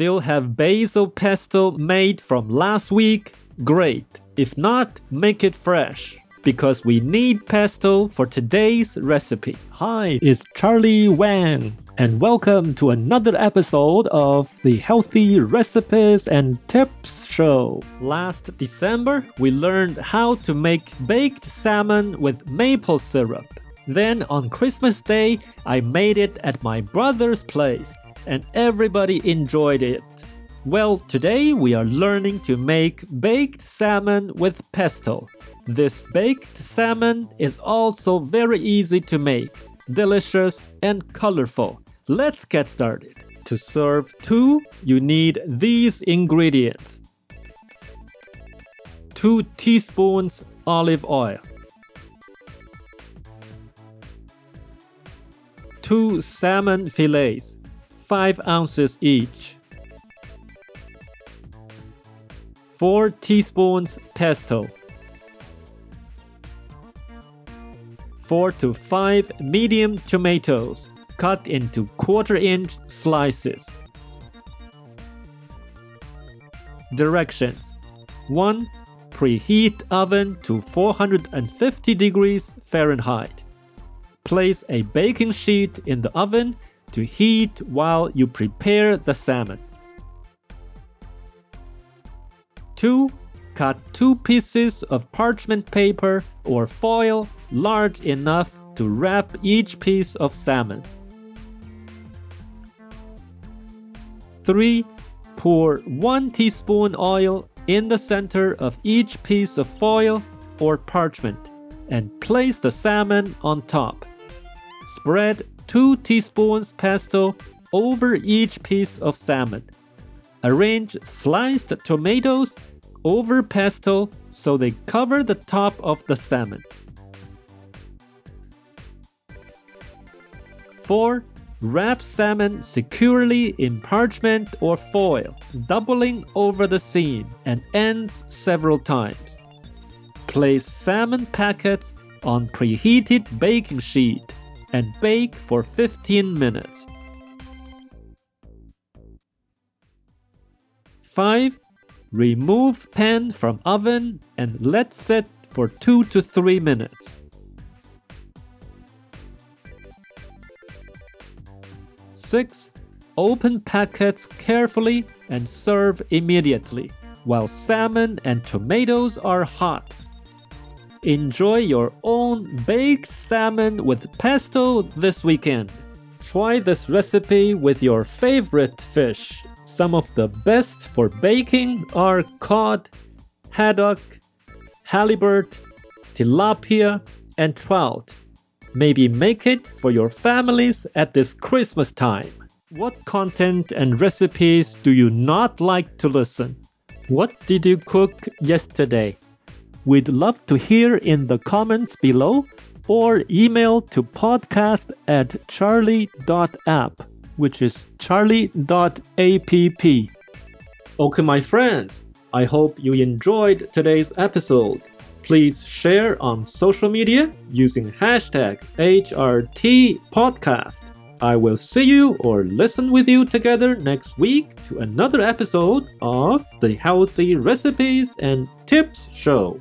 Still have basil pesto made from last week? Great. If not, make it fresh because we need pesto for today's recipe. Hi, it's Charlie Wang, and welcome to another episode of the Healthy Recipes and Tips Show. Last December, we learned how to make baked salmon with maple syrup. Then on Christmas Day, I made it at my brother's place and everybody enjoyed it. Well, today we are learning to make baked salmon with pesto. This baked salmon is also very easy to make, delicious and colorful. Let's get started. To serve two, you need these ingredients. 2 teaspoons olive oil. 2 salmon fillets 5 ounces each. 4 teaspoons pesto. 4 to 5 medium tomatoes cut into quarter inch slices. Directions 1. Preheat oven to 450 degrees Fahrenheit. Place a baking sheet in the oven to heat while you prepare the salmon. 2. Cut two pieces of parchment paper or foil large enough to wrap each piece of salmon. 3. Pour 1 teaspoon oil in the center of each piece of foil or parchment and place the salmon on top. Spread 2 teaspoons pesto over each piece of salmon. Arrange sliced tomatoes over pesto so they cover the top of the salmon. 4. Wrap salmon securely in parchment or foil, doubling over the seam and ends several times. Place salmon packets on preheated baking sheet and bake for 15 minutes. 5. Remove pan from oven and let set for 2 to 3 minutes. 6. Open packets carefully and serve immediately while salmon and tomatoes are hot. Enjoy your own baked salmon with pesto this weekend. Try this recipe with your favorite fish. Some of the best for baking are cod, haddock, halibut, tilapia, and trout. Maybe make it for your families at this Christmas time. What content and recipes do you not like to listen? What did you cook yesterday? We'd love to hear in the comments below or email to podcast at charlie.app, which is charlie.app. Okay, my friends, I hope you enjoyed today's episode. Please share on social media using hashtag HRTpodcast. I will see you or listen with you together next week to another episode of the Healthy Recipes and Tips Show.